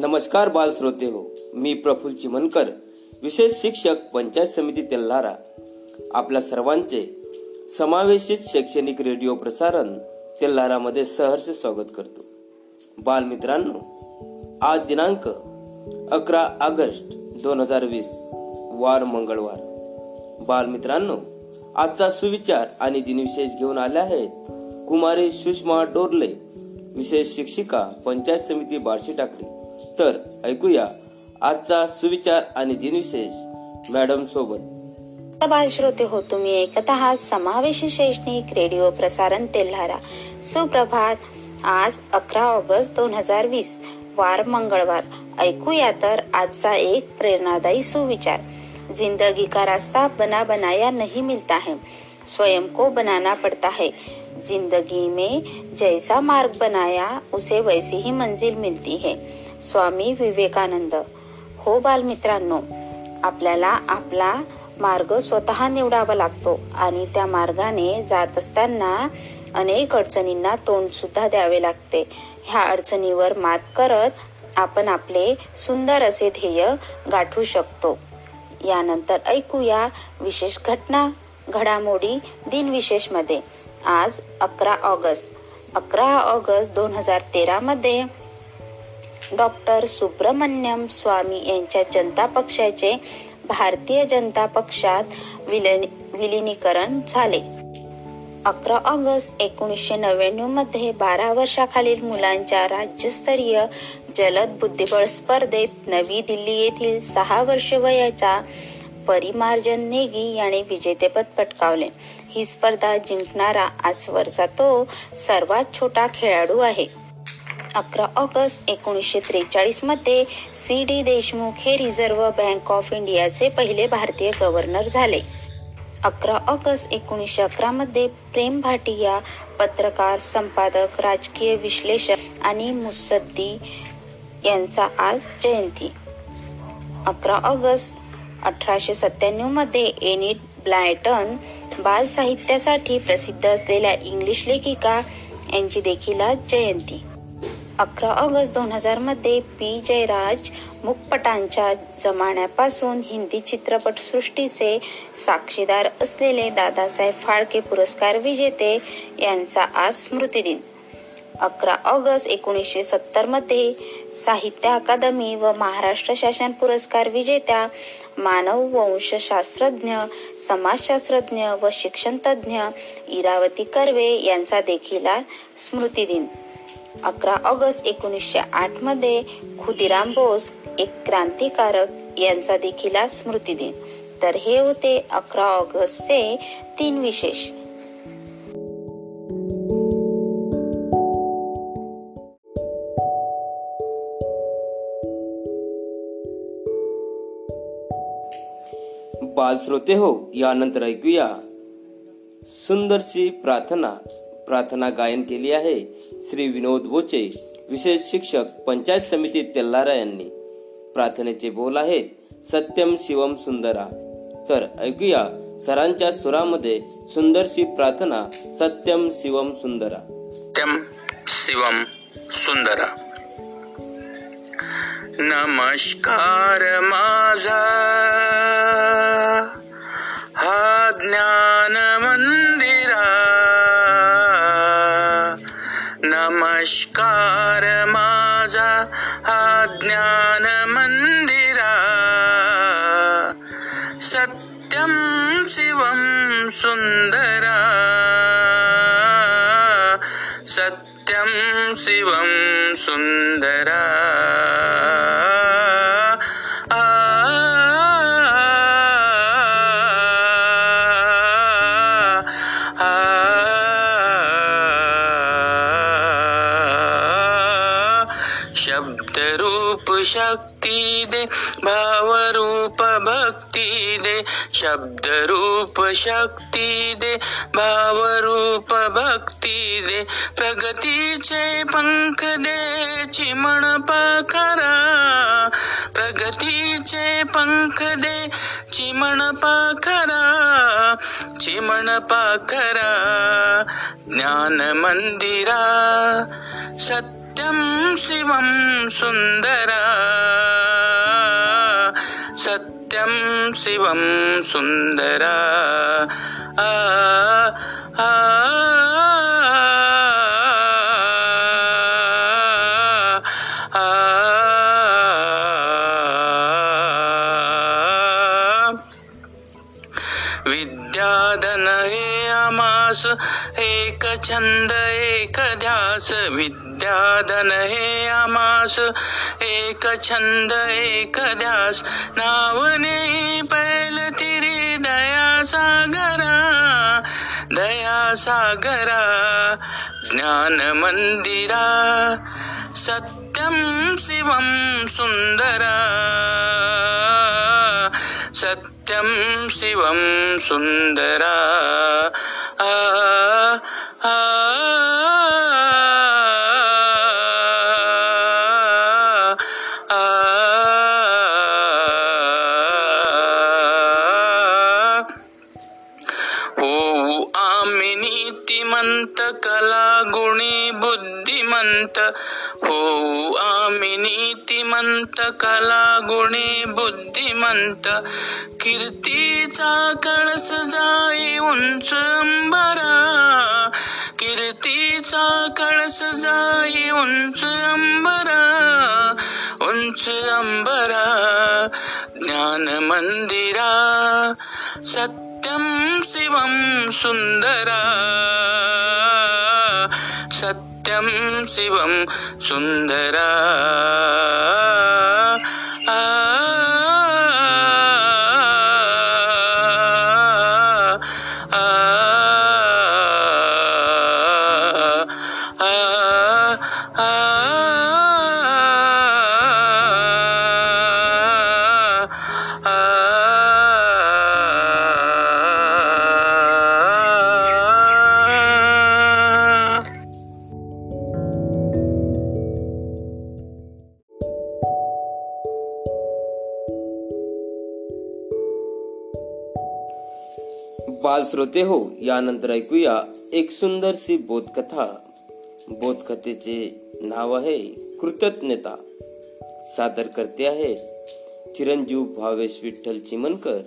नमस्कार बाल श्रोते हो मी प्रफुल्ल चिमनकर विशेष शिक्षक पंचायत समिती तेल्हारा. आपल्या सर्वांचे समावेशित शैक्षणिक रेडिओ प्रसारण तेल्हारामध्ये सहर्ष स्वागत करतो. बालमित्रांनो आज दिनांक अकरा ऑगस्ट दोन हजार वीस वार मंगळवार. बालमित्रांनो आजचा सुविचार आणि दिनविशेष घेऊन आले आहेत कुमारी सुषमा डोरले विशेष शिक्षिका पंचायत समिती बार्शी टाकली तर ऐकूया आजचा सुविचार आणि दिनविशेष मॅडम सोबत. श्रोते हो तुम्ही ऐकत आहात समावेश शैक्षणिक रेडिओ प्रसारण तेल्हारा. सुप्रभात. आज अकरा ऑगस्ट दोन हजार वीस वार मंगळवार. ऐकूया तर आजचा एक प्रेरणादायी सुविचार. जिंदगी का रास्ता बना बनाया नहीं मिलता है. स्वयं को बनाना पड़ता है. जिंदगी में जैसा मार्ग बनाया उसे वैसी ही मंजिल मिलती है. स्वामी विवेकानंद. हो बालमित्रांनो आपल्याला आपला मार्ग स्वतः निवडावा लागतो आणि त्या मार्गाने जात असताना अनेक अडचणींना तोंड सुद्धा द्यावे लागते. ह्या अडचणीवर मात करत आपण आपले सुंदर असे ध्येय गाठू शकतो. यानंतर ऐकूया विशेष घटना घडामोडी दिनविशेषमध्ये आज अकरा ऑगस्ट. अकरा ऑगस्ट दोन हजार तेरा मध्ये डॉक्टर सुब्रमण्यम स्वामी यांच्या जनता पक्षाचे भारतीय जनता पक्षात विलिनीकरण झाले. अकरा ऑगस्ट एकोणीसशे नव्याण्णवमध्ये बारा वर्षाखालील मुलांच्या राज्यस्तरीय जलद बुद्धिबळ स्पर्धेत नवी दिल्ली येथील सहा वर्ष वयाचा परिमार्जन नेगी याने विजेतेपद पटकावले. ही स्पर्धा जिंकणारा आजवरचा तो सर्वात छोटा खेळाडू आहे. अकरा ऑगस्ट एकोणीसशे त्रेचाळीसमध्ये सी डी देशमुख हे रिझर्व्ह बँक ऑफ इंडियाचे पहिले भारतीय गव्हर्नर झाले. अकरा ऑगस्ट एकोणीसशे अकरामध्ये प्रेम भाटिया पत्रकार संपादक राजकीय विश्लेषक आणि मुसद्दी यांचा आज जयंती. अकरा ऑगस्ट अठराशे सत्त्याण्णवमध्ये एनिट ब्लायटन बाल साहित्यासाठी प्रसिद्ध असलेल्या इंग्लिश लेखिका यांची देखील आज जयंती. अकरा ऑगस्ट दोन हजारमध्ये पी जयराज मुकपटांच्या जमान्यापासून हिंदी चित्रपटसृष्टीचे साक्षीदार असलेले दादासाहेब फाळके पुरस्कार विजेते यांचा आज स्मृतिदिन अकरा ऑगस्ट एकोणीसशे सत्तरमध्ये साहित्य अकादमी व महाराष्ट्र शासन पुरस्कार विजेत्या मानव वंशशास्त्रज्ञ समाजशास्त्रज्ञ व शिक्षणतज्ञ इरावती कर्वे यांचा देखील स्मृतिदिन अकरा ऑगस्ट एकोणीसशे आठमध्ये खुदिराम बोस एक क्रांतिकारक यांचा देखील स्मृती दिन. तर हे होते अकरा ऑगस्टचे तीन विशेष. बाल श्रोते हो यानंतर ऐकूया सुंदरशी प्रार्थना. प्रार्थना गायन केली आहे. श्री विनोद बोचे विशेष शिक्षक पंचायत समिती तेल्लारा यांनी. प्रार्थनेचे बोल आहेत सत्यम शिवम सुंदरा. तर ऐकूया सरांच्या सुरामध्ये सुंदरशी प्रार्थना सत्यम शिवम सुंदरा. सत्यम शिवम सुंदरा. नमस्कार माझा. हा ज्ञान मंदिर नमस्कार माझा हा ज्ञान मंदिरा. सत्यम शिवम सुंदरा. सत्यम शिवम सुंदरा. शब्द रूप शक्ती दे भावरूप भक्ती दे प्रगतीचे पंख दे चिमण पाखरा. प्रगतीचे पंख दे चिमण पाखरा. चिमण पाखरा ज्ञान मंदिरा. सत्यम सत्यं शिवं सुन्दरा सत्यं शिवं सुन्दरा आ आ आ विद्याधन हे आमास एक छंद एक ध्यास विद्याधन हे आमास एक छंद एक ध्यास. नावने पैल तिरी दया सागरा दया सागरा. ज्ञान मंदिरा सत्यं शिवं सुन्दरा सत्यं शिवं सुन्दरा आ आ आ. नीतिमंत कला गुणी बुद्धिमंत. होऊ आम्ही नीतिमंत कला गुणी बुद्धिमंत. कीर्तीचा कळस जाई उंच अंबरा. कीर्तीचा कळस जाई उंच अंबरा. उंच अंबरा ज्ञान मंदिरा सत्य शिवं सुन्दरा। सत्यं शिवं सुन्दरा। आ श्रोते हो यानंतर ऐकूया एक सुंदरशी बोधकथा. बोधकथेचे नाव आहे कृतज्ञता. सादर करते आहेत चिरंजीव भावेश विठ्ठल चिमनकर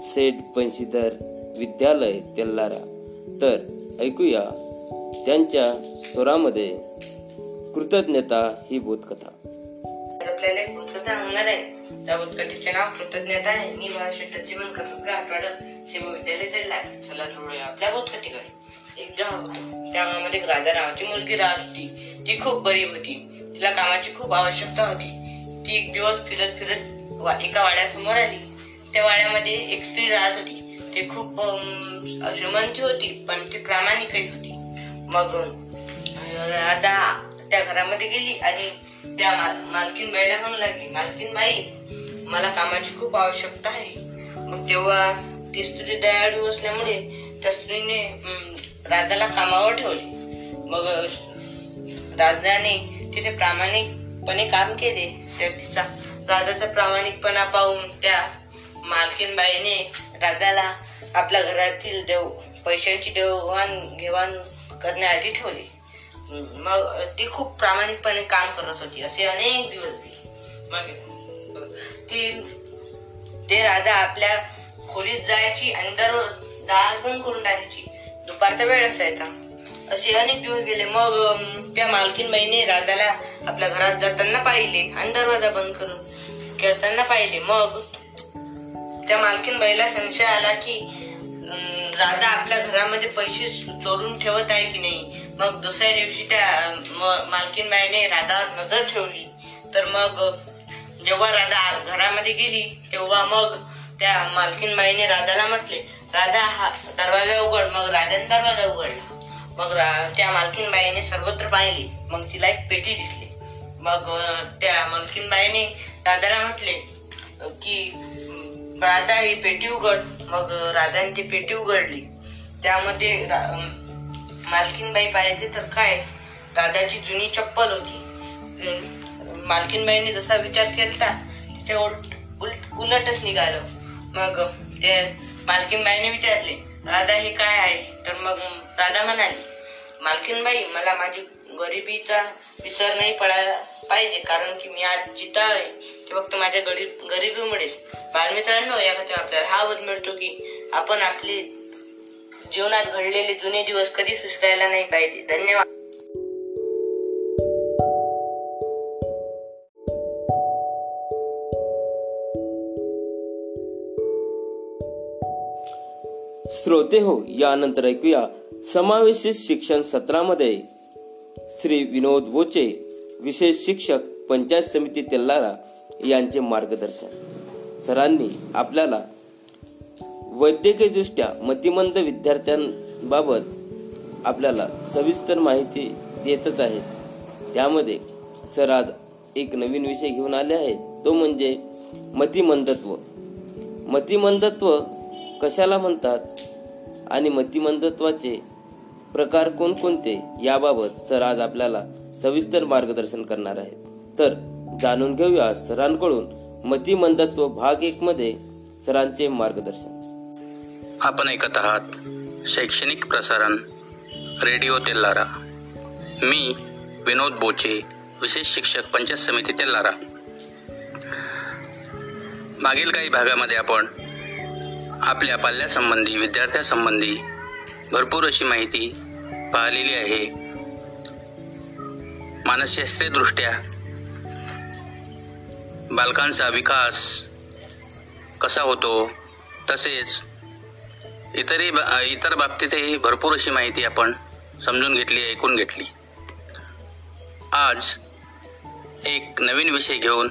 सेठ बंशीधर विद्यालय तेल्लारा तर ऐकूया त्यांच्या स्वरामध्ये कृतज्ञता ही बोधकथा. आपल्याला एक बुद्धकथा होणार आहे. त्या पुस्तकाचे नाव कृतज्ञता आहे. मी महाराष्ट्र जीवन करतो आठवड्यात विद्यालय चालला चला जोडूया आपल्या पुस्तकाकडे एक गाव होतं. त्या गावामध्ये एक राधा नावाची मुलगी राहत होती. ती खूप बरी होती. तिला कामाची खूप आवश्यकता होती. ती एक दिवस फिरत फिरत वा- एका वाड्यासमोर आली. त्या वाड्यामध्ये एक स्त्री राहत होती. ती खूप श्रीमंती होती पण ती प्रामाणिकही होती. मग राधा त्या घरामध्ये गेली आणि त्या माल- मालकीन बाईला म्हणू लागली मालकीन बाई मला कामाची खूप आवश्यकता आहे. मग तेव्हा ती स्त्री दयाळू असल्यामुळे त्या स्त्रीने राधाला कामावर ठेवले. मग अं, राधाने तिथे प्रामाणिकपणे काम केले. तर तिचा राधाचा प्रामाणिकपणा पाहून त्या मालकीनबाईने राधाला आपल्या घरातील देव पैशांची देवाण घेवाण करण्यासाठी ठेवली. मग ती खूप प्रामाणिकपणे काम करत होती असे अनेक दिवस गेले. मग ती ते राधा आपल्या खोलीत जायची आणि दररोज दार बंद करून टाकायची. दुपारचा वेळ असायचा. असे अनेक दिवस गेले. मग त्या मालकीनबाईने राधाला आपल्या घरात जाताना पाहिले आणि दरवाजा बंद करून करताना पाहिले. मग त्या मालकीनबाईला संशय आला की राधा आपल्या घरामध्ये पैसे चोरून ठेवत आहे की नाही? मग दुसऱ्या दिवशी त्या म- मालकीनबाईने राधावर नजर ठेवली. तर मग जेव्हा राधा घरामध्ये गेली तेव्हा मग त्या मालकीनबाईने राधाला म्हटले राधा हा दरवाजा उघड. मग राधाने दरवाजा उघडला. मग रा- त्या मालकीनबाईने सर्वत्र पाहिले. मग तिला एक पेटी दिसली. मग त्या मालकीनबाईने राधाला म्हटले की राधा ही पेटी उघड मग राधांची राधाने ती पेटी उघडली. त्यामध्ये रा- मालकीनबाई पाहिजे तर काय? राधाची जुनी चप्पल होती. मालकीनबाईने जसा विचार केला त्याच्या उलट उलट उलटच निघालं. मग ते मालकीनबाईने विचारले राधा हे काय आहे? तर मग राधा म्हणाली मालकीनबाई मला माझी गरिबीचा विसर नाही पडायला पाहिजे. कारण की मी आज जिथं आहे ते फक्त माझ्या गरीब गरिबीमुळेच. बालमित्रांनो यामध्ये आपल्याला हा बोध मिळतो की आपण आपली जीवनात घडलेले जुने दिवस कधीच विसरायला नाही पाहिजे. धन्यवाद. श्रोते हो यानंतर ऐकूया समावेशित शिक्षण सत्रामध्ये श्री विनोद बोचे विशेष शिक्षक पंचायत समिती तेल्लारा यांचे मार्गदर्शन. सरांनी आपल्याला वैद्यकीयदृष्ट्या मतिमंद विद्यार्थ्यांबाबत आपल्याला सविस्तर माहिती देतच आहेत. त्यामध्ये सर आज एक नवीन विषय घेऊन आले आहेत. तो म्हणजे मतिमंदत्व. मतिमंदत्व कशाला म्हणतात? आणि मतिमंदत्वाचे प्रकार कोणकोणते याबाबत सर आज आपल्याला सविस्तर मार्गदर्शन करणार आहेत. तर जाणून घेऊया सरांकडून मतिमंदत्व भाग एक मध्ये सरांचे मार्गदर्शन. आपण ऐकत आहात शैक्षणिक प्रसारण रेडिओ तेल्लारा मी विनोद बोचे विशेष शिक्षक पंचायत समिती तेल्लारा मागील काही भागामध्ये आपण आपल्या पाल्यासंबंधी विद्यार्थ्यासंबंधी भरपूर अशी माहिती पाहिलेली आहे. मानसशास्त्रीयदृष्ट्या बालकांचा विकास कसा होतो तसेच इतरही बा- इतर बाबतीतही भरपूर अशी माहिती आपण समजून घेतली ऐकून घेतली. आज एक नवीन विषय घेऊन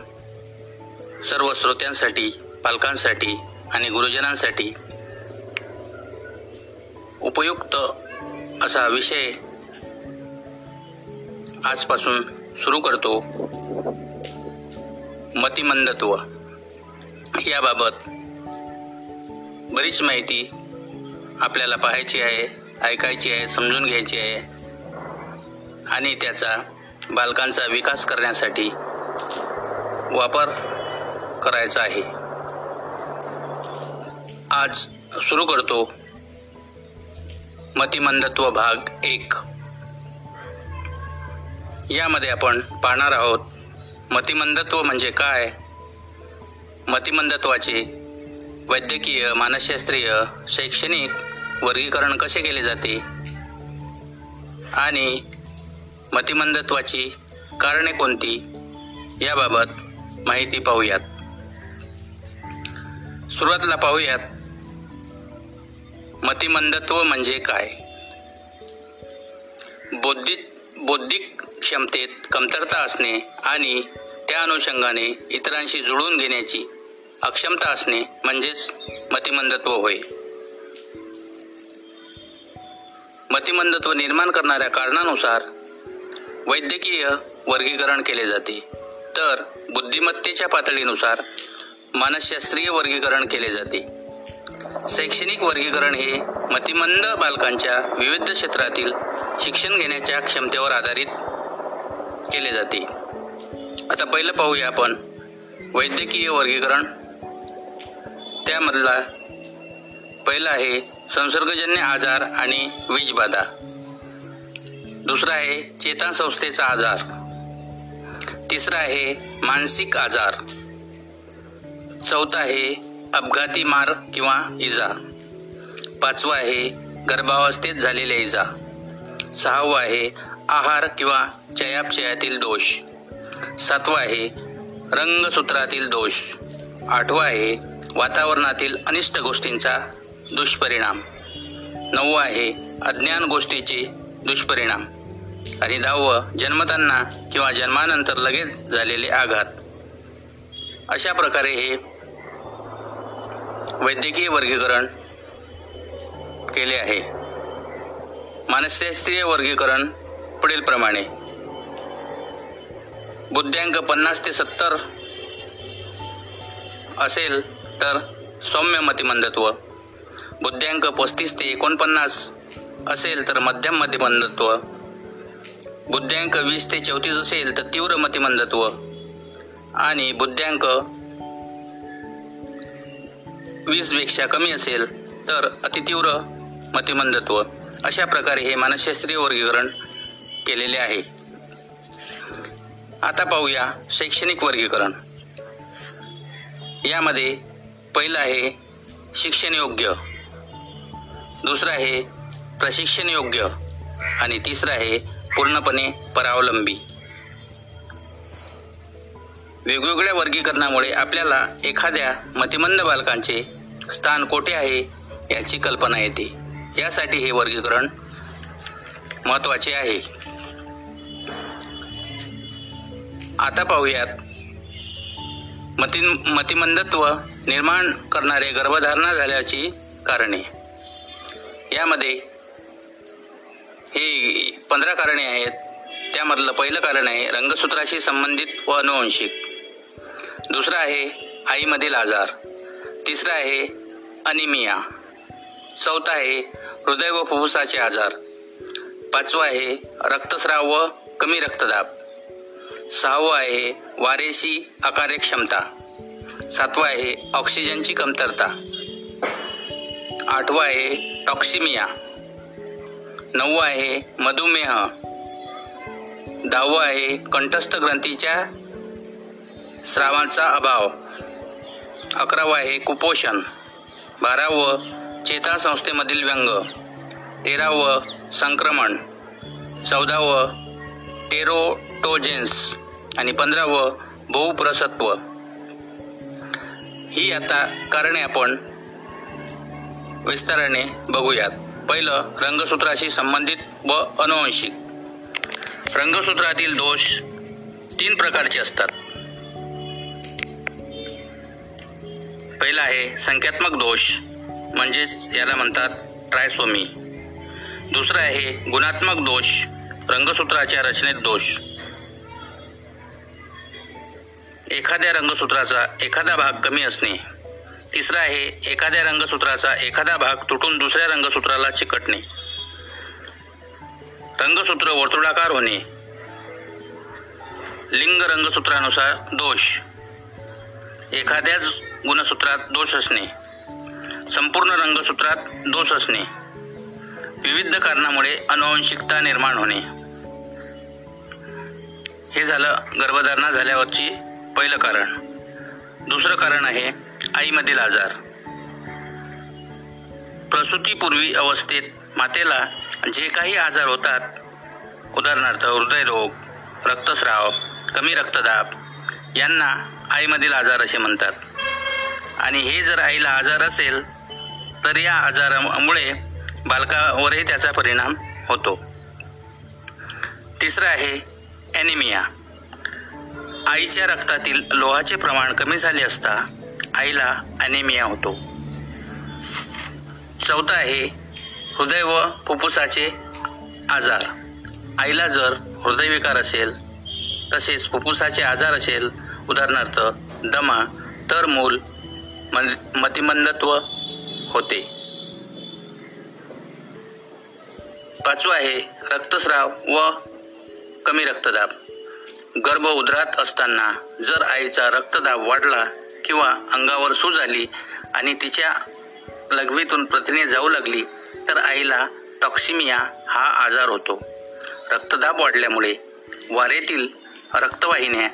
सर्व श्रोत्यांसाठी पालकांसाठी आणि गुरुजनांसाठी उपयुक्त असा विषय आजपासून सुरू करतो. मतिमंदत्व. याबाबत बरीच माहिती आपल्याला पाहायची आहे ऐकायची आहे समजून घ्यायची आहे आणि त्याचा बालकांचा विकास करण्यासाठी वापर करायचा आहे. आज सुरू करतो मतिमंदत्व भाग एक. यामध्ये आपण पाहणार आहोत मतिमंदत्व म्हणजे काय? मतिमंदत्वाचे वैद्यकीय मानसशास्त्रीय शैक्षणिक वर्गीकरण कसे केले जाते? आणि मतिमंदत्वाची कारणे कोणती? याबाबत माहिती पाहूयात. सुरुवातीला पाहूयात मतिमंदत्व म्हणजे काय? बौद्धिक बौद्धिक क्षमतेत कमतरता असणे आणि त्या अनुषंगाने इतरांशी जुळून घेण्याची अक्षमता असणे म्हणजेच मतिमंदत्व होय. मतिमंदत्व निर्माण करणाऱ्या कारणानुसार वैद्यकीय वर्गीकरण केले जाते. तर बुद्धिमत्तेच्या पातळीनुसार मानसशास्त्रीय वर्गीकरण केले जाते. शैक्षणिक वर्गीकरण हे मतिमंद बालकांच्या विविध क्षेत्रातील शिक्षण घेण्याच्या क्षमतेवर आधारित केले जाते. आता पहिलं पाहूया आपण वैद्यकीय वर्गीकरण. त्यामधला पहिला आहे संसर्गजन्य आजार आणि वीजबाधा दुसरा आहे चेतासंस्थेचा आजार. तिसरा आहे मानसिक आजार. चौथा आहे अपघाती मार किंवा इजा. पाचवा आहे गर्भावस्थेत झालेल्या इजा. सहावा आहे आहार किंवा चयापचयातील दोष. सातवा आहे रंगसूत्रातील दोष. आठवा आहे वातावरणातील अनिष्ट गोष्टींचा दुष्परिणाम. नववा आहे अज्ञान गोष्टीचे दुष्परिणाम. आणि दहावं जन्मताना किंवा जन्मानंतर लगेच झालेले आघात. अशा प्रकारे हे वैद्यकीय वर्गीकरण केले आहे. मानसशास्त्रीय वर्गीकरण पुढीलप्रमाणे बुद्ध्यांक पन्नास ते सत्तर असेल तर सौम्य मतिमंदत्व. बुद्ध्यांक पस्तीस ते एकोणपन्नास असेल तर मध्यम मतिमंदत्व. बुद्ध्यांक वीस ते चौतीस असेल तर तीव्र मतिमंदत्व. आणि बुद्ध्यांक वीसपेक्षा कमी असेल तर अतितीव्र मतिमंदत्व. अशा प्रकारे हे मानसशास्त्रीय वर्गीकरण केलेले आहे. आता पाहूया शैक्षणिक वर्गीकरण. यामध्ये पहिलं आहे शिक्षण योग्य दुसरं आहे प्रशिक्षण योग्य आणि तिसरं आहे पूर्णपणे परावलंबी. वेगवेगळ्या वर्गीकरणामुळे आपल्याला एखाद्या मतिमंद बालकांचे स्थान कोठे आहे याची कल्पना येते. यासाठी हे वर्गीकरण महत्त्वाचे आहे. आता पाहूयात मती मतिमंदत्व निर्माण करणारे गर्भधारणा झाल्याची कारणे. यामध्ये हे पंधरा कारणे आहेत. त्यामधलं पहिलं कारण आहे रंगसूत्राशी संबंधित व अनुवंशिक. दुसरं आहे आईमधील आजार. तिसरं आहे अनिमिया. चौथा आहे हृदय व फुफ्फुसाचे आजार. पाचवं आहे रक्तस्राव व कमी रक्तदाब. सहावं आहे वारेशी अकार्यक्षमता सातवं आहे ऑक्सिजनची कमतरता. आठवं आहे टॉक्सिमिया. नववं आहे मधुमेह. दहावं आहे कंठस्थ ग्रंथीच्या स्रावांचा अभाव. अकरावं आहे कुपोषण. बारावं चेतासंस्थेमधील व्यंग. तेरावं संक्रमण. चौदावं टेरोटोजेन्स. आणि पंधरावं बहुप्रसत्व. ही आता कारणे आपण विस्ताराने बघूयात. पहिलं रंगसूत्राशी संबंधित व अनुवंशिक. रंगसूत्रातील दोष तीन प्रकारचे असतात. पहिला आहे संख्यात्मक दोष म्हणजेच याला म्हणतात ट्रायसोमी. दुसरा आहे गुणात्मक दोष रंगसूत्राच्या रचनेत दोष. एखाद्या रंगसूत्राचा एखादा भाग कमी असणे. तिसरा आहे एखाद्या रंगसूत्राचा एखादा भाग तुटून दुसऱ्या रंगसूत्राला चिकटणे. रंगसूत्र वर्तुळाकार होणे. लिंग रंगसूत्रानुसार दोष. एखाद्याच गुणसूत्रात दोष असणे. संपूर्ण रंगसूत्रात दोष असणे. विविध कारणामुळे अनुवंशिकता निर्माण होणे. हे झालं गर्भधारणा झाल्यावरची पहिलं कारण. दुसरं कारण आहे आईमधील आजार. प्रसूतीपूर्वी अवस्थेत मातेला जे काही आजार होतात उदाहरणार्थ हृदयरोग रक्तस्राव कमी रक्तदाब यांना आईमधील आजार असे म्हणतात. आणि हे जर आईला आजार असेल तर या आजारामुळे बालकावरही त्याचा परिणाम होतो. तिसरं आहे ॲनिमिया आईच्या रक्तातील लोहाचे प्रमाण कमी झाले असता आईला ॲनिमिया होतो. चौथा आहे हृदय व फुफ्फुसाचे आजार. आईला जर हृदयविकार असेल तसेच फुफ्फुसाचे आजार असेल उदाहरणार्थ दमा तर मूल मतिमंदत्व होते. पाचवं आहे रक्तस्राव व कमी रक्तदाब. गर्भ उदरात असताना जर आईचा रक्तदाब वाढला किंवा अंगावर सूज आली आणि तिच्या लघवीतून प्रथिने जाऊ लागली तर आईला टॉक्सिमिया हा आजार होतो. रक्तदाब वाढल्यामुळे वारेतील रक्तवाहिन्या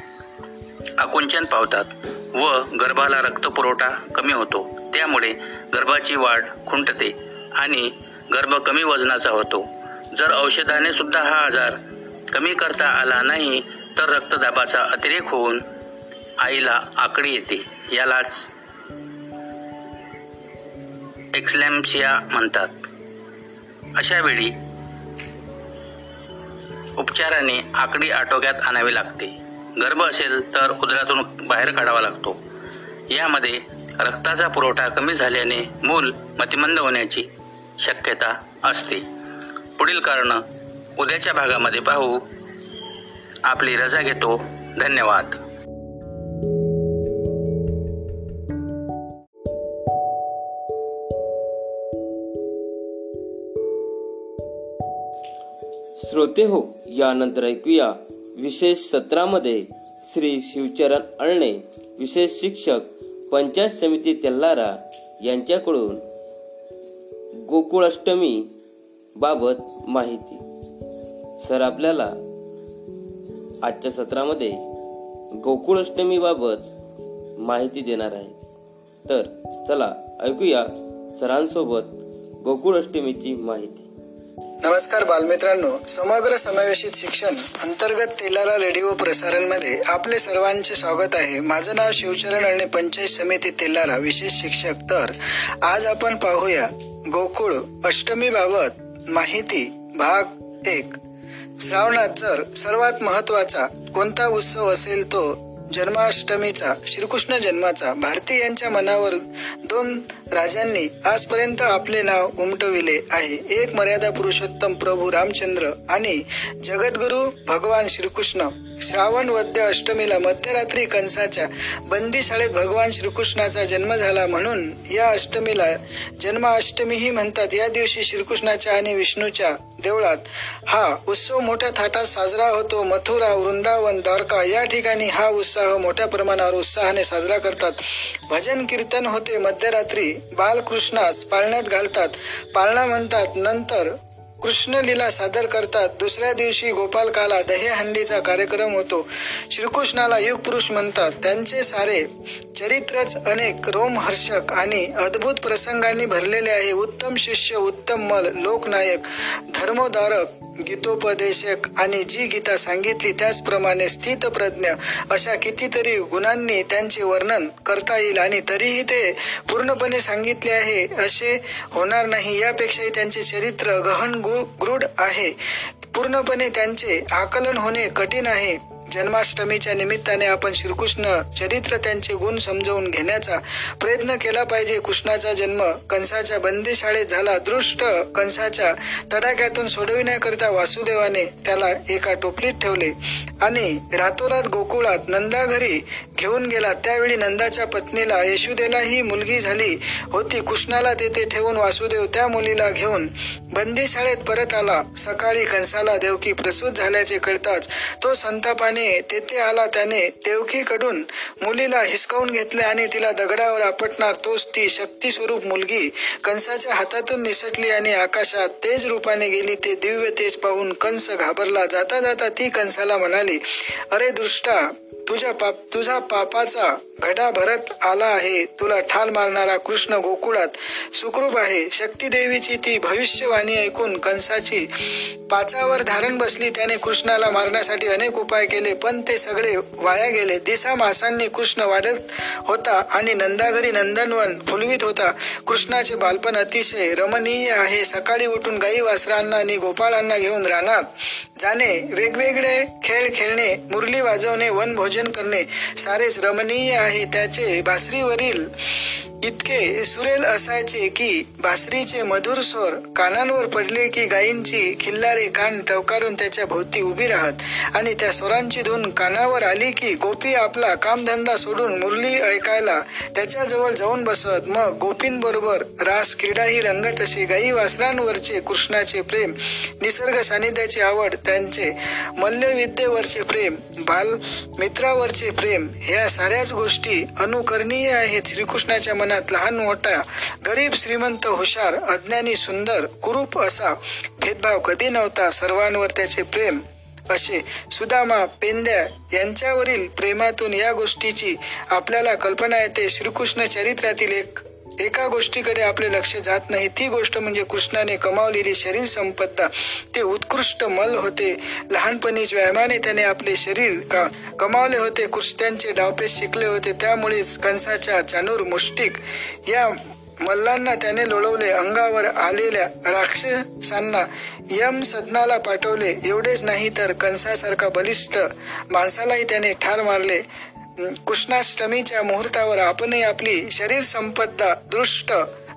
आकुंचन पावतात. व गर्भाला रक्तपुरवठा कमी होतो. त्यामुळे गर्भाची वाढ खुंटते आणि गर्भ कमी वजनाचा होतो. जर औषधाने सुद्धा हा आजार कमी करता आला नाही तर रक्तदाबाचा अतिरेक होऊन आईला आकडी येते. यालाच एक्सलॅम्सिया म्हणतात. अशा वेळी उपचाराने आकडी आटोक्यात आणावी लागते. गर्भ असेल तर उदरातून बाहेर काढावा लागतो. यामध्ये रक्ताचा पुरवठा कमी झाल्याने मूल मतिमंद होण्याची शक्यता असते. पुढील कारण उद्याच्या भागामध्ये पाहू. आपली रजा घेतो. धन्यवाद. श्रोते हो यानंतर ऐकूया विशेष सत्रामध्ये श्री शिवचरण अळणे विशेष शिक्षक पंचायत समिती तेल्लारा यांच्याकडून गोकुळाष्टमी बाबत माहिती. सर आपल्याला आजच्या सत्रामध्ये गोकुळाष्टमीबाबत माहिती देणार आहे. तर चला ऐकूया सरांसोबत गोकुळाष्टमीची माहिती. नमस्कार बालमित्रांनो समग्र समावेशित शिक्षण अंतर्गत तेलारा रेडिओ प्रसारणमध्ये आपले सर्वांचे स्वागत आहे. माझं नाव शिवचरण आणि पंचायत समिती तेलारा विशेष शिक्षक. तर आज आपण पाहूया गोकुळ अष्टमी बाबत माहिती भाग एक. श्रावणात जर सर्वात महत्त्वाचा कोणता उत्सव असेल तो जन्माष्टमीचा श्रीकृष्ण जन्माचा भारतीयांच्या मनावर दोन राजांनी आजपर्यंत आपले नाव उमटविले आहे. एक मर्यादा पुरुषोत्तम प्रभू रामचंद्र आणि जगद्गुरु भगवान श्रीकृष्ण. श्रावण वद्य अष्टमीला मध्यरात्री कंसाच्या बंदीशाळेत भगवान श्रीकृष्णाचा जन्म झाला म्हणून या अष्टमीला जन्माष्टमीही म्हणतात. या दिवशी श्रीकृष्णाच्या आणि विष्णूच्या देवळात हा उत्सव मोठ्या थाटात साजरा होतो. मथुरा वृंदावन द्वारका या ठिकाणी हा उत्साह मोठ्या प्रमाणावर उत्साहाने साजरा करतात. भजन कीर्तन होते. मध्यरात्री बालकृष्णास पाळण्यात घालतात. पाळणा म्हणतात नंतर कृष्णलीला सादर करतात. दुसऱ्या दिवशी गोपालकाला दहीहंडीचा कार्यक्रम होतो. श्रीकृष्णाला युग पुरुष म्हणतात. त्यांचे सारे चरित्रच अनेक रोमहर्षक आणि अद्भुत प्रसंगांनी भरलेले आहे. उत्तम शिष्य उत्तम मल लोकनायक धर्मोधारक गीतोपदेशक आणि जी गीता सांगितली त्याचप्रमाणे स्थितप्रज्ञ अशा कितीतरी गुणांनी त्यांचे वर्णन करता येईल आणि तरीही ते पूर्णपणे सांगितले आहे. असे होणार नाही. यापेक्षाही त्यांचे चरित्र गहन गु- आहे. पूर्णपणे त्यांचे आकलन होणे कठीण आहे. जन्माष्टमीच्या निमित्ताने आपण श्रीकृष्ण चरित्र त्यांचे गुण समजवून घेण्याचा प्रयत्न केला पाहिजे. कृष्णाचा जन्म कंसाच्या बंदीशाळेत झाला. दृष्ट कंसाच्या तडाख्यातून सोडविण्याकरिता वासुदेवाने त्याला एका टोपलीत ठेवले आणि रातोरात गोकुळात नंदा घरी घेऊन गेला. त्यावेळी नंदाच्या पत्नीला यशुदेला ही मुलगी झाली होती. कृष्णाला तेथे ठेवून वासुदेव त्या मुलीला घेऊन बंदीशाळेत परत आला. सकाळी कंसाला देवकी प्रसूत झाल्याचे कळताच तो संतापाने तेथे आला त्याने देवकीकडून मुलीला हिसकावून घेतले आणि तिला दगडावर आपटणार तोच ती शक्ती स्वरूप मुलगी कंसाच्या हातातून निसटली आणि आकाशात तेज रूपाने गेली. ते दिव्य तेज पाहून कंस घाबरला. जाता जाता ती कंसाला म्हणाली अरे दृष्टा तुझ्या पाप तुझा पापाचा घडा भरत आला आहे. तुला ठाल मारणारा कृष्ण गोकुळात सुखरूप आहे. शक्ती देवीची ती भविष्यवाणी ऐकून कंसाची पाचावर धारण बसली. त्याने कृष्णाला मारण्यासाठी अनेक उपाय केले पण ते सगळे वाया गेले. दिसा मासांनी कृष्ण वाढत होता आणि नंदाघरी नंदनवन फुलवीत होता. कृष्णाचे बालपण अतिशय रमणीय आहे. सकाळी उठून गाई वासरांना आणि गोपाळांना घेऊन रानात जाणे वेगवेगळे खेळ खेळणे मुरली वाजवणे वनभोजन करणे. सारेच रमणीय आहे त्याचे. बासरीवरील इतके सुरेल असायचे की भासरीचे मधुर स्वर कानांवर पडले की गायींची खिल्लारे कान टवकारून त्याच्या भोवती उभी राहत. आणि त्या स्वरांची धून कानावर आली की गोपी आपला कामधंदा सोडून मुरली ऐकायला त्याच्याजवळ जाऊन बसत. मग गोपींबरोबर रास क्रीडा ही रंगत असे गाई वासरांवरचे कृष्णाचे प्रेम निसर्ग सानिध्याची आवड त्यांचे मल्लविद्येवरचे प्रेम बाल मित्रावरचे प्रेम ह्या साऱ्याच गोष्टी अनुकरणीय आहेत श्रीकृष्णाच्या मनात. लहान मोठा गरीब श्रीमंत हुशार अज्ञानी सुंदर कुरूप असा भेदभाव कधी नव्हता सर्वांवर त्याचे प्रेम. असे सुदामा पेंद्या यांच्यावरील प्रेमातून या गोष्टीची आपल्याला कल्पना येते. श्रीकृष्ण चरित्रातील एक एका गोष्टीकडे आपले लक्ष जात नाही ती गोष्ट म्हणजे कृष्णाने कमावलेली शरीर संपत्ता. ते उत्कृष्ट मल होते. लहानपणीच व्यायामाने त्याने आपले शरीर का कमावले होते. कुस्त्यांचे डावपे शिकले होते. त्यामुळेच कंसाच्या चानूर मुष्टिक या मल्लांना त्याने लोळवले. अंगावर आलेल्या राक्षसांना यम सदनाला पाठवले. एवढेच नाही तर कंसासारखा बलिष्ठ माणसालाही त्याने ठार मारले. कृष्णाष्टमीच्या मुहूर्तावर आपणही आपली शरीर संपदा दृष्ट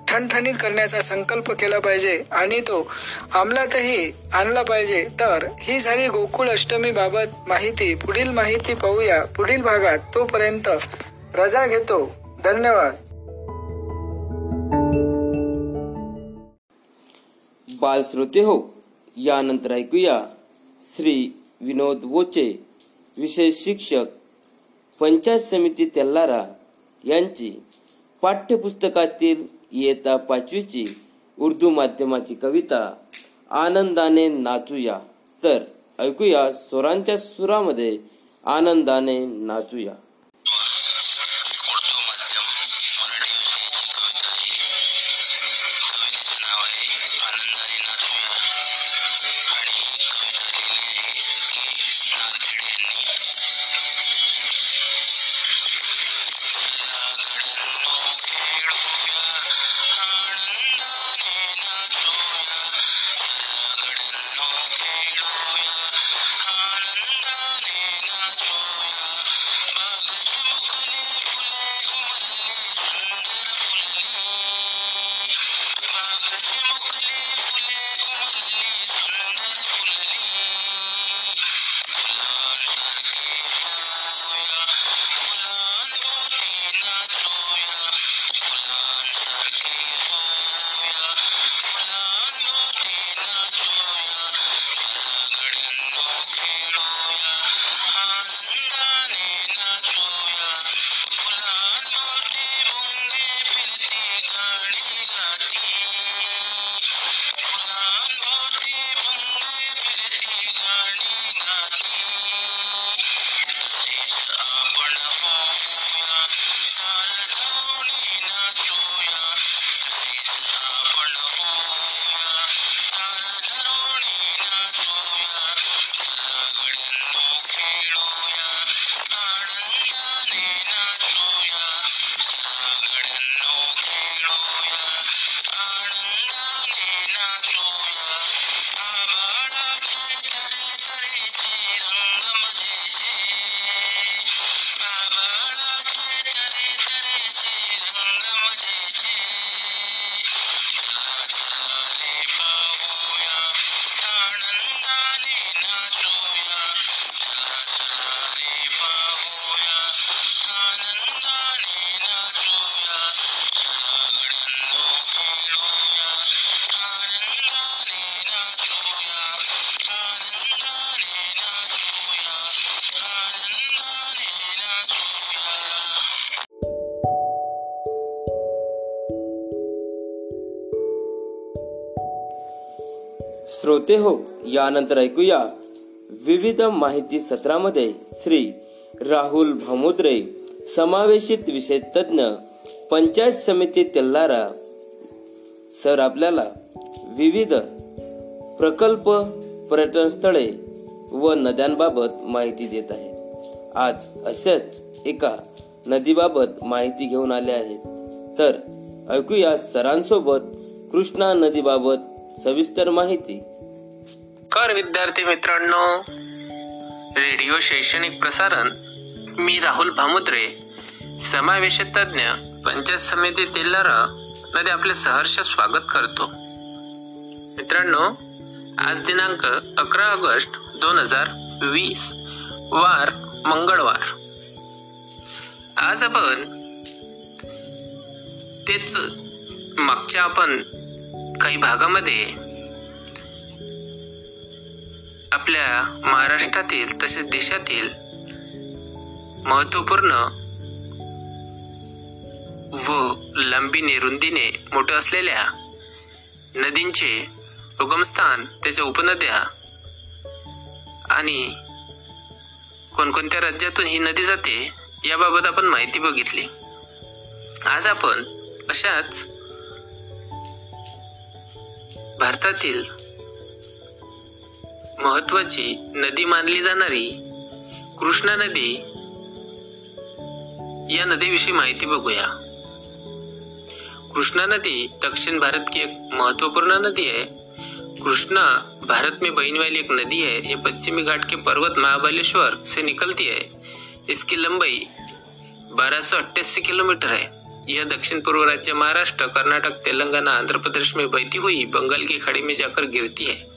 ठणठणीत करण्याचा संकल्प केला पाहिजे आणि तो अंमलातही आणला पाहिजे. तर ही झाली गोकुळ अष्टमी बाबत माहिती. पुढील माहिती पाहूया. पुढील भागात तोपर्यंत रजा घेतो. धन्यवाद. बालश्रोते हो यानंतर ऐकूया श्री विनोद वोचे विशेष शिक्षक पंचायत समिती तेल्लारा यांची पाठ्यपुस्तकातील इयत्ता पाचवीची उर्दू माध्यमाची कविता आनंदाने नाचूया. तर ऐकूया स्वरांच्या सुरामध्ये आनंदाने नाचूया. होते हो. यानंतर ऐकूया. विविध माहिती सत्रामध्ये श्री राहुल भामुद्रे समावेशित विषय तज्ज्ञ पंचायत समिती तेल्लारा सर आपल्याला विविध प्रकल्प पर्यटन स्थळे व नद्यांबाबत माहिती देत आहेत. आज अशाच एका नदीबाबत माहिती घेऊन आले आहेत. तर ऐकूया सरांसोबत कृष्णा नदीबाबत सविस्तर माहिती. कर विद्यार्थी मित्रांनो. रेडिओ शैक्षणिक प्रसारण मी राहुल भामुद्रे. समावेश तज्ज्ञ पंचायत समिती तेलारा मध्ये आपले सहर्ष स्वागत करतो. मित्रांनो आज दिनांक अकरा ऑगस्ट दोन हजार वीस वार मंगळवार. आज आपण तेच मागच्या आपण काही भागामध्ये आपल्या महाराष्ट्रातील तसेच देशातील महत्त्वपूर्ण व लांबीने रुंदीने मोठं असलेल्या नदींचे उगमस्थान त्याच्या उपनद्या आणि कोणकोणत्या राज्यातून ही नदी जाते याबाबत आपण माहिती बघितली. आज आपण अशाच भारतातील महत्वाची नदी मानली जाणारी कृष्णा नदी या नदीविषयी माहिती बघूया. कृष्णा नदी दक्षिण भारत की एक महत्वपूर्ण नदी है कृष्णा भारत में बहने वाली एक नदी है ये पश्चिमी घाट के पर्वत महाबलेश्वर से निकलती है इसकी लंबाई बारह किलोमीटर है यह दक्षिण पूर्व राज्य महाराष्ट्र, कर्नाटक तेलंगाना आंध्र प्रदेश में बहती हुई बंगाल की खाड़ी में जाकर गिरती है.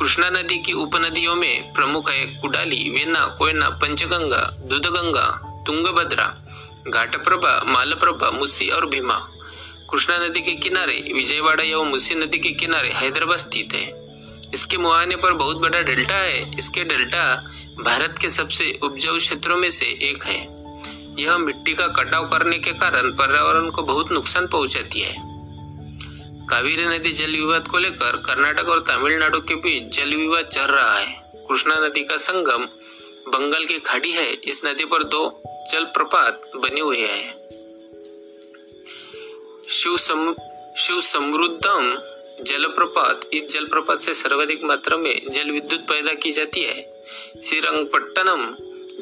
कृष्णा नदी की उपनदियों में प्रमुख है कुडाली वेना कोयना, पंचगंगा, दूधगंगा, तुंगभद्रा, घाटप्रभा, मालप्रभा मुसी और भीमा। कृष्णा नदी के किनारे, विजयवाड़ा एवं मुसी नदी के किनारे हैदराबाद स्थित है। इसके मुहाने पर बहुत बड़ा डेल्टा है। इसके डेल्टा भारत के सबसे उपजाऊ क्षेत्रों में से एक है। यह मिट्टी का कटाव करने के कारण पर्यावरण को बहुत नुकसान पहुंचाती है। कावेरी नदी जल विवाद को लेकर कर्नाटक और तमिलनाडु के बीच जल विवाद चल रहा है। कृष्णा नदी का संगम बंगाल की खाड़ी है। इस नदी पर दो जलप्रपात बने हुए हैं। शिव सम, शिव समृद्धम जलप्रपात इस जलप्रपात से सर्वाधिक मात्रा में जल विद्युत पैदा की जाती है। श्रीरंगपट्टनम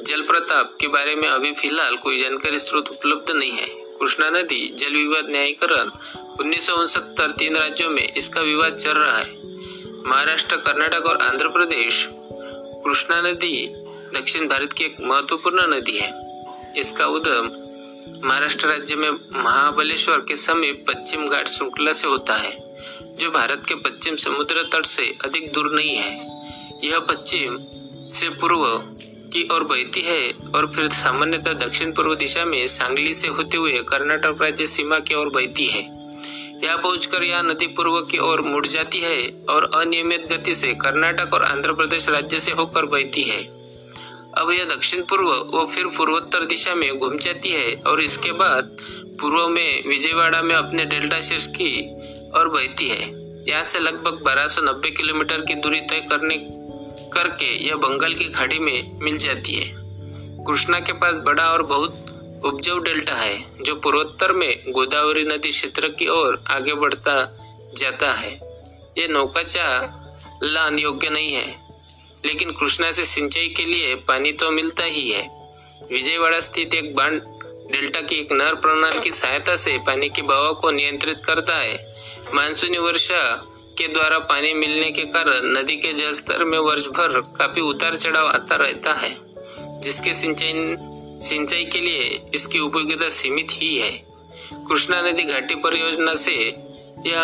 जलप्रताप के बारे में अभी फ़िलहाल कोई जानकारी स्रोत उपलब्ध नहीं है। कृष्णा नदी जल विवाद न्यायीकरण उन्नीस तीन राज्यों में इसका विवाद चल रहा है। महाराष्ट्र, कर्नाटक और आंध्र प्रदेश। कृष्णा नदी दक्षिण भारत की एक महत्वपूर्ण नदी है। इसका उद्गम महाराष्ट्र राज्य में महाबलेश्वर के समीप पश्चिम घाट श्रृंखला से होता है, जो भारत के पश्चिम समुद्र तट से अधिक दूर नहीं है। यह पश्चिम से पूर्व की ओर बहती है और फिर सामान्यतः दक्षिण पूर्व दिशा में सांगली से होते हुए कर्नाटक राज्य सीमा की ओर बहती है। यहाँ पहुंचकर यह नदी पूर्व की ओर मुड़ जाती है और अनियमित गति से कर्नाटक और आंध्र प्रदेश राज्य से होकर बहती है। अब यह दक्षिण पूर्व व फिर पूर्वोत्तर दिशा में घूम जाती है और इसके बाद पूर्व में विजयवाड़ा में अपने डेल्टा शीर्ष की और बहती है। यहाँ से लगभग 1290 किलोमीटर की दूरी तय करने करके यह बंगाल की खाड़ी में मिल जाती है। कृष्णा के पास बड़ा और बहुत उपजाऊ डेल्टा है, जो पूर्वोत्तर में गोदावरी नदी क्षेत्र की ओर आगे बढ़ता जाता है। ये नौकाचा लान योग्य नहीं है, लेकिन कृष्णा से सिंचाई के लिए पानी तो मिलता ही है। विजयवाड़ा स्थित एक बाँध डेल्टा की एक नर प्रणाली की सहायता से पानी के बहाव को नियंत्रित करता है। मानसूनी वर्षा के द्वारा पानी मिलने के कारण नदी के जलस्तर में वर्ष भर काफ़ी उतार चढ़ाव आता रहता है, जिसके सिंचाई सिंचाई के लिए इसकी उपयोगिता सीमित ही है। कृष्णा नदी घाटी परियोजना से यह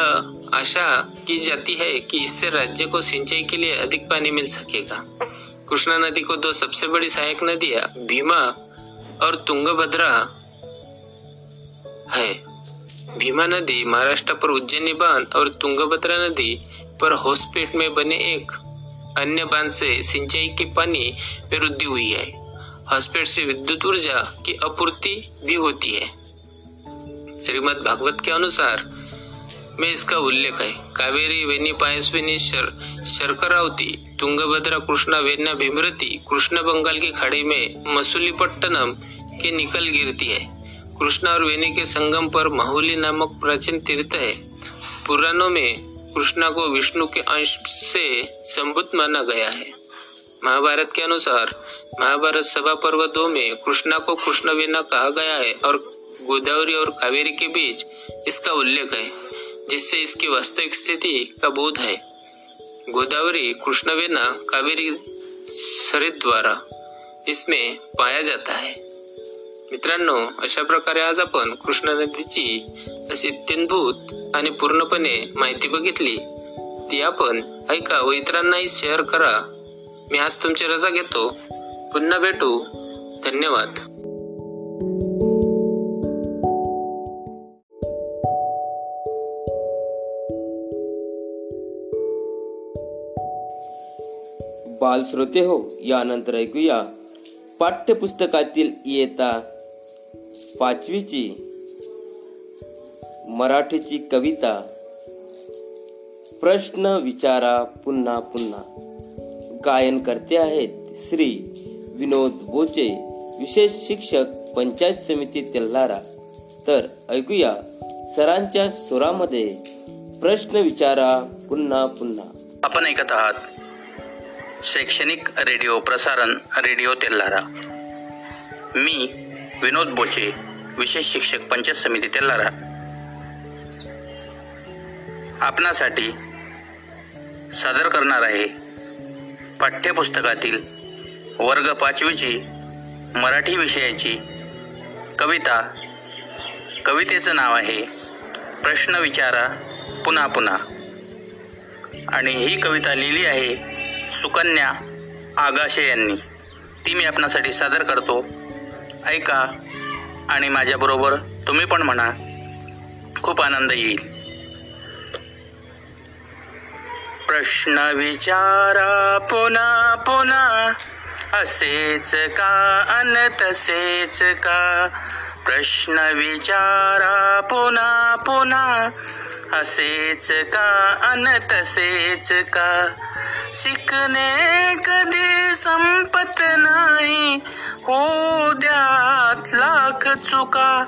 आशा की जाती है कि इससे राज्य को सिंचाई के लिए अधिक पानी मिल सकेगा। कृष्णा नदी को दो सबसे बड़ी सहायक नदियाँ भीमा और तुंगभद्रा है। भीमा नदी महाराष्ट्र पर उज्जैनी बाँध और तुंगभद्रा नदी पर होसपेट में बने एक अन्य बाँध से सिंचाई के पानी में वृद्धि हुई है। हॉस्पेट से विद्युत ऊर्जा की आपूर्ति भी होती है। श्रीमद भागवत के अनुसार में इसका उल्लेख है। कावेरी वेनी पायस्विनी शर, शर्करावती तुंगभद्रा कृष्णा वेना भीमरती कृष्ण बंगाल की खाड़ी में मसूलीपट्टनम के निकल गिरती है। कृष्णा और वेनी के संगम पर माहुली नामक प्राचीन तीर्थ है। पुराणों में कृष्णा को विष्णु के अंश से संबुत माना गया है। महाभारत के अनुसार महाभारत सभा पर्व दो में कृष्णा को कृष्णवेना कहा गया है और गोदावरी और कावेरी के बीच इसका उल्लेख है जिससे इसकी वास्तविक स्थिति का बोध है। गोदावरी कृष्णवेना कावेरी सरित द्वारा इसमें पाया जाता है। मित्रांनो अशा प्रकारे आज आपण कृष्णा नदीची अशी अत्यंतभूत आणि पूर्णपणे माहिती बघितली ती आपण ऐका व इतरांनाही शेअर करा. मी आज तुमची रजा घेतो. पुन्हा भेटू. धन्यवाद. बाल श्रोते हो यानंतर ऐकूया. पाठ्यपुस्तकातील इयत्ता पाचवीची. मराठीची कविता. प्रश्न विचारा पुन्हा पुन्हा. गायन करते आहेत. श्री विनोद बोचे विशेष शिक्षक पंचायत समिती तेल्हारा तर ऐकूया सरांच्या स्वरामध्ये. प्रश्न विचारा पुन्हा पुन्हा. आपण ऐकत आहात. शैक्षणिक रेडिओ प्रसारण रेडिओ तेल्लारा मी विनोद बोचे विशेष शिक्षक पंचायत समिती तेल्लारा आपणासाठी सादर करणार आहे पाठ्यपुस्तकातील वर्ग पाचवीची मराठी विषयाची कविता कवितेचं नाव आहे प्रश्न विचारा पुन्हा पुन्हा. आणि ही कविता लिहिली आहे सुकन्या आगाशे यांनी. ती मी आपणासाठी सादर करतो. ऐका आणि माझ्याबरोबर तुम्ही पण म्हणा. खूप आनंद येईल. प्रश्न विचारा पुन्हा पुन्हा. असेच का अन तसेच का? प्रश्न विचारा पुन्हा पुन्हा. असेच का अन तसेच का? शिकणे कधी संपत नाही. हो द्यात लाख चुका.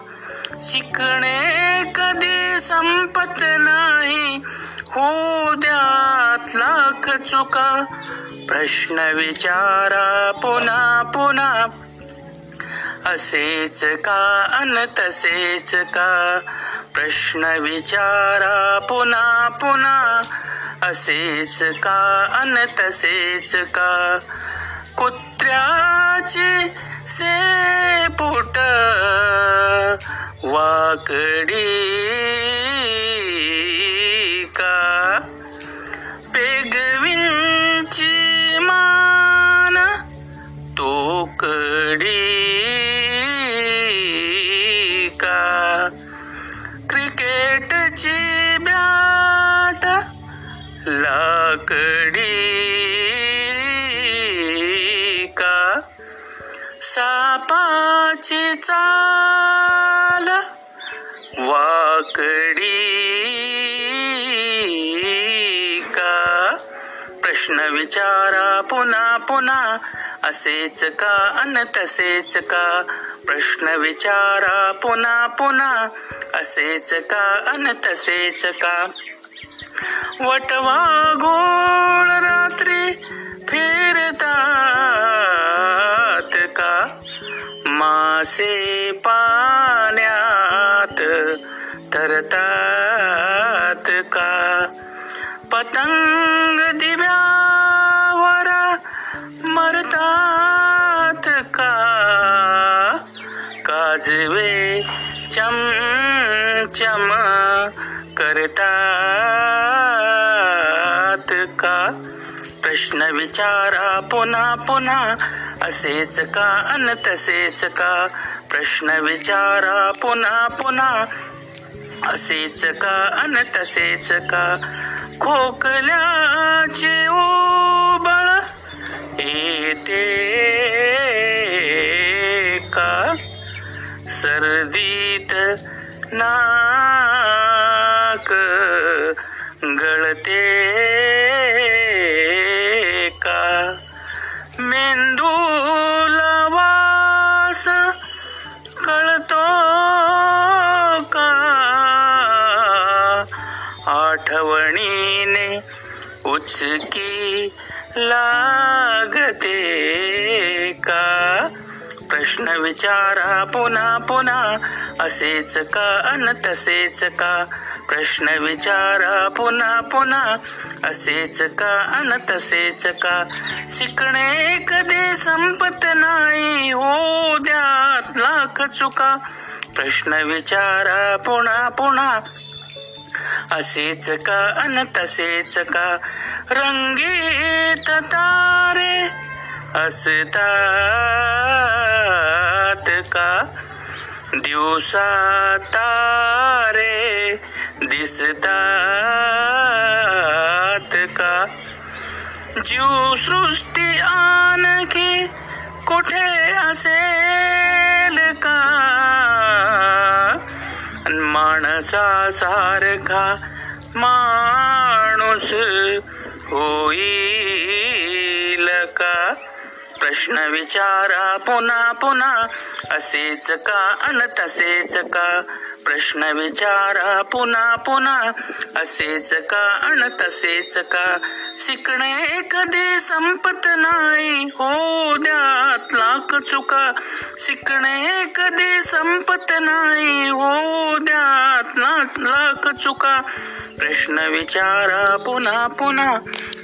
शिकणे कधी संपत नाही. हो द्यात लाख चुका. प्रश्न विचारा पुन्हा पुन्हा. असेच का अन तसेच का? प्रश्न विचारा पुन्हा पुन्हा. असेच का अन तसेच का? कुत्र्याचे से पोट. वाकडी. तोकडी का? क्रिकेटची बॅट लाकडी का? सापाची चाल वाकडी का? प्रश्न विचारा पुन्हा पुन्हा. असेच का? अन तसेच का? प्रश्न विचारा पुन्हा पुन्हा. असेच का? अन तसेच का? वटवा गोळ रात्री फिरतात का? मासे पाण्यात तरतात का? पतंग जमा करतात का? प्रश्न विचारा पुन्हा पुन्हा असेच का अन तसेच का? प्रश्न विचारा पुन्हा पुन्हा असेच का अन तसेच का? खोकल्याचे ओबळ येते का? सर्दीत नाक गळते का? मेंदूला वास कळतो का? आठवणीने उचकी लागते का? प्रश्न विचारा पुन्हा पुन्हा असेच का अन तसेच का? प्रश्न विचारा पुन्हा पुन्हा. असेच का अन तसेच का? शिकणे कधी संपत नाही. हो द्या लाख चुका. प्रश्न विचारा पुन्हा पुन्हा. असेच का अन तसेच का? रंगीत तारे असतात का? दिवसा तारे दिसतात का। जीव सृष्टी आणखी कुठे असेल का। अन माणसासारखा माणूस होईल का। प्रश्न विचारा पुन्हा पुन्हा असेच का अन तसेच का? प्रश्न विचारा पुन्हा पुन्हा असेच का अन तसेच का? शिकणे कधी संपत नाही हो द्यात लाख चुका. शिकणे कधी संपत नाही हो द्यात लाख चुका. प्रश्न विचारा पुन्हा पुन्हा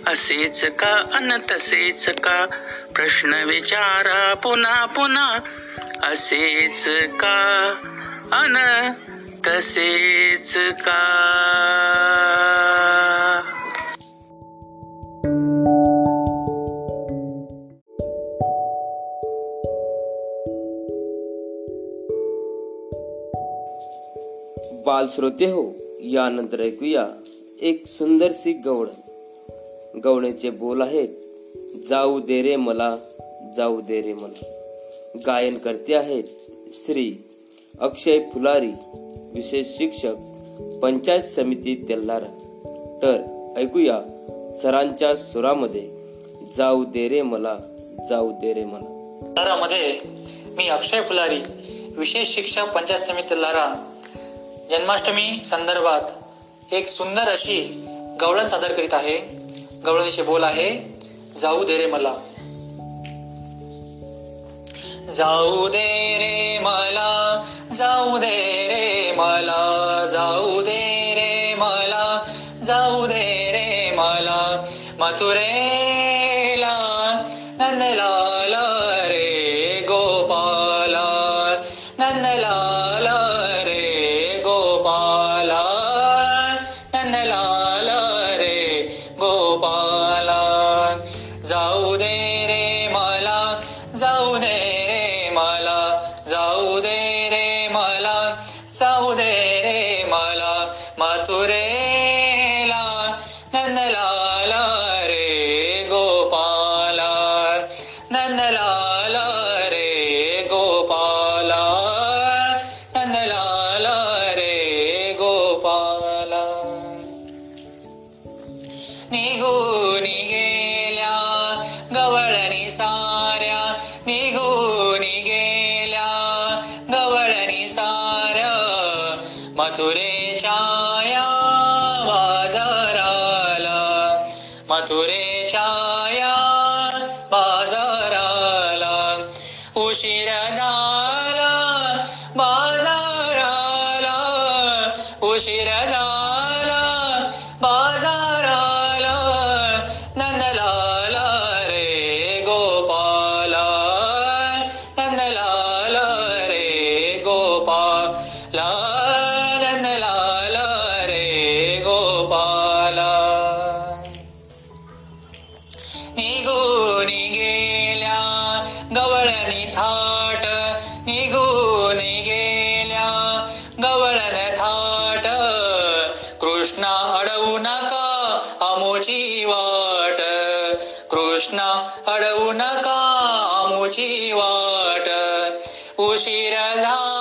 असेच का अन तसेच का प्रश्न विचारा पुन्हा पुन्हा असेच का अन तसेच का। बाल श्रोते हो यानंतर ऐकूया एक सुंदरशी गवळण गवण्याचे बोल आहेत. जाऊ दे रे मला जाऊ दे रे मला. गायन करते आहेत श्री अक्षय फुलारी विशेष शिक्षक पंचायत समिती तेल्हारा तर ऐकूया सरांच्या सुरामध्ये जाऊ दे रे मला जाऊ दे रे मला. लारामध्ये मी अक्षय फुलारी विशेष शिक्षक पंचायत समिती लारा जन्माष्टमी संदर्भात एक सुंदर अशी गवळण सादर करीत आहे. गवळणीचे बोल आहे जाऊ दे रे मला. जाऊ दे रे मला जाऊ दे रे मला जाऊ दे रे मला जाऊ दे रे मला. मथुरेला नंदलाला अडवू नका आमोची वाट कृष्णा अडवू नका आमोची वाट उशीर झाला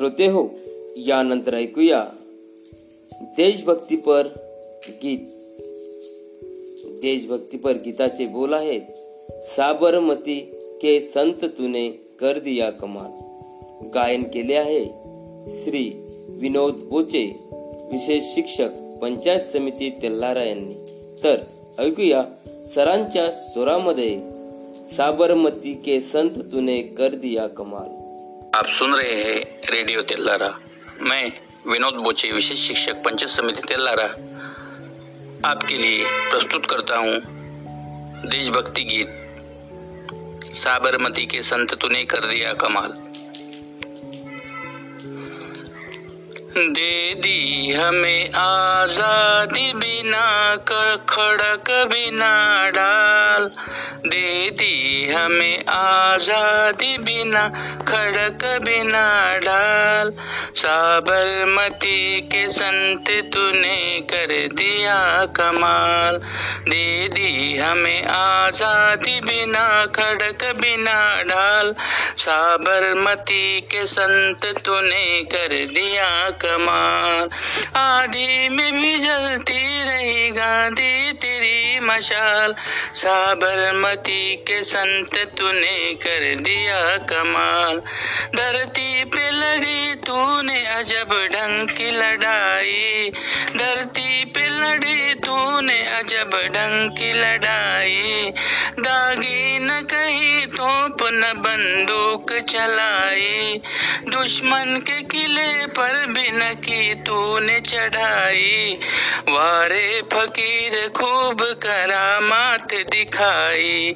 श्रोते हो यानंतर ऐकूया देशभक्तीपर गीत. देशभक्तीपर गीताचे बोल आहेत साबरमती के संत तुने कर दिया कमाल. गायन केले आहे श्री विनोद बोचे विशेष शिक्षक पंचायत समिती तेल्लारा यांनी. तर ऐकूया सरांच्या स्वरामध्ये साबरमती के संत तुने कर दिया कमाल. आप सुन रहे हैं रेडियो तेलारा मैं विनोद बोचे विशेष शिक्षक पंचायत समिति तेलारा आपके लिए प्रस्तुत करता हूँ देशभक्ति गीत साबरमती के संत तूने कर दिया कमाल। दे दी हमें आजादी बिना कर खड़क बिना डाल। दे दी हमें आजादी बिना खड़क बिना डाल। साबरमती के संत तूने कर दिया कमाल। दे दी हमें आजादी बिना खड़क बिना डाल। साबरमती के संत तूने कर दिया कमाल। आदि में भी जलती रही गांधी तेरी मशाल। साबरमती के संत तूने कर दिया कमाल। धरती पे लड़ी तूने अजब ढंग की लड़ाई। धरती पे लड़ी तूने अजब ढंग की लड़ाई। दागी न बंदूक चलाई। दुश्मन के किले पर भी न की तूने चढ़ाई। वारे फकीर खूब करामात दिखाई।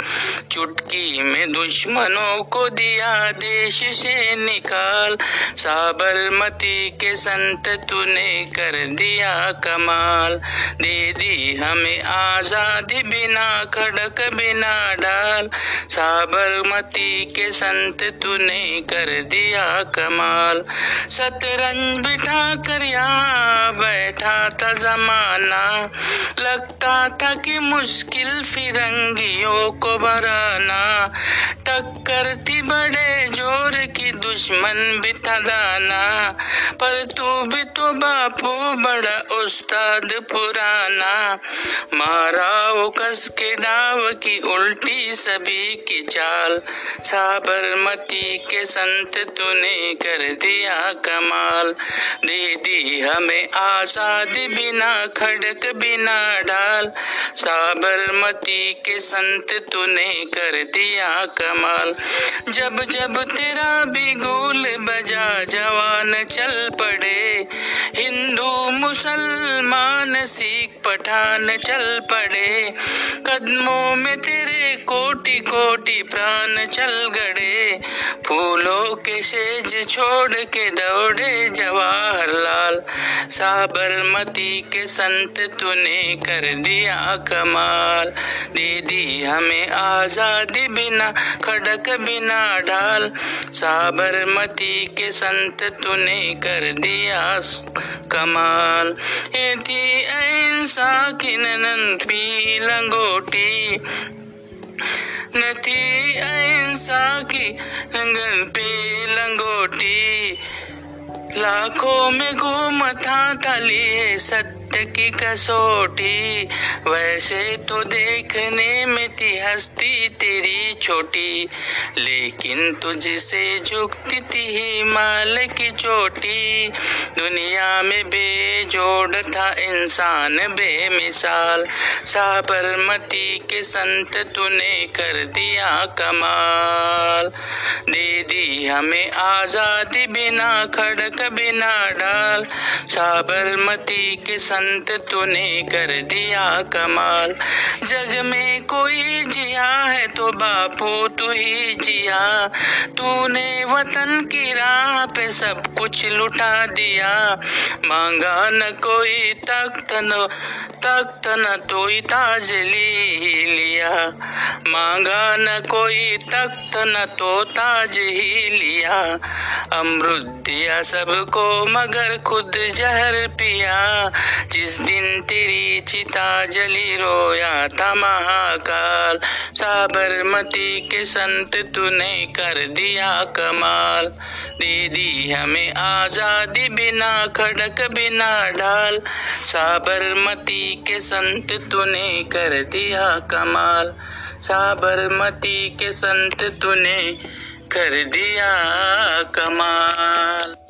चुटकी में दुश्मनों को दिया देश से निकाल। साबरमती के संत तूने कर दिया कमाल। दे दी हमें आजादी बिना खड़क बिना डाल। साबरमती के संत तूने कर दिया कमाल। शतरंज बिठा कर यहाँ बैठा था जमाना। लगता था कि मुश्किल फिरंगियों को भराना। टक्कर थी बड़े ज़ोर की, दुश्मन भी था दाना। पर तू भी तो बापू, बड़ा उस्ताद पुराना। मारा वो कस के डाव की उल्टी सभी की चाल। साबरमती के संत तूने कर दिया कमाल। दे दी हमें आज़ादी बिना, खड़क बिना डाल। साबरमती के संत तूने कर दिया कमाल। जब जब तेरा भी गोल बजा, जवान चल पड़े। हिंदू, मुसलमान, सिख पठान चल पड़े। कदमों में तेरे कोटि कोटि प्राण चल गड़े फूलों के सेज छोड़ के दौड़े जवाहरलाल। साबरमती के संत तूने कर दिया कमाल। दे दी हमें आज़ादी बिना, खड़क बिना ढाल। साबरमती के संत तूने कर दिया कमाल। ये थी अहिंसा की ननन पी लंगोटी नथी अहिंसा की रंगन पे लंगोटी लाखों में घूमता थाली है सत्य की कसोटी। वैसे तो देखने में थी हस्ती तेरी छोटी, लेकिन तुझसे झुकती थी हिमाल की चोटी। दुनिया में बेजोड़ था इंसान बेमिसाल, साबरमती के संत तूने कर दिया कमाल। दे दी हमें आज़ादी बिना खड़क बिना डाल साबरमती के संत तूने कर दिया कमाल। जग में कोई जिया है तो बापू तू ही जिया। तूने वतन की राह पे सब कुछ लुटा दिया। मांगा न कोई तख्त न तख्त न तो ताज ली लिया। मांगा न कोई तख्त न तो ताज ही लिया। अमृत दिया सबको मगर खुद जहर पिया। जिस दिन तेरी चिता जली रोया था महाकाल, साबरमती के संत तूने कर दिया कमाल। दे दी हमें आज़ादी बिना खड़क, बिना ढाल। साबरमती के संत तूने कर दिया कमाल। साबरमती के संत तूने कर दिया कमाल।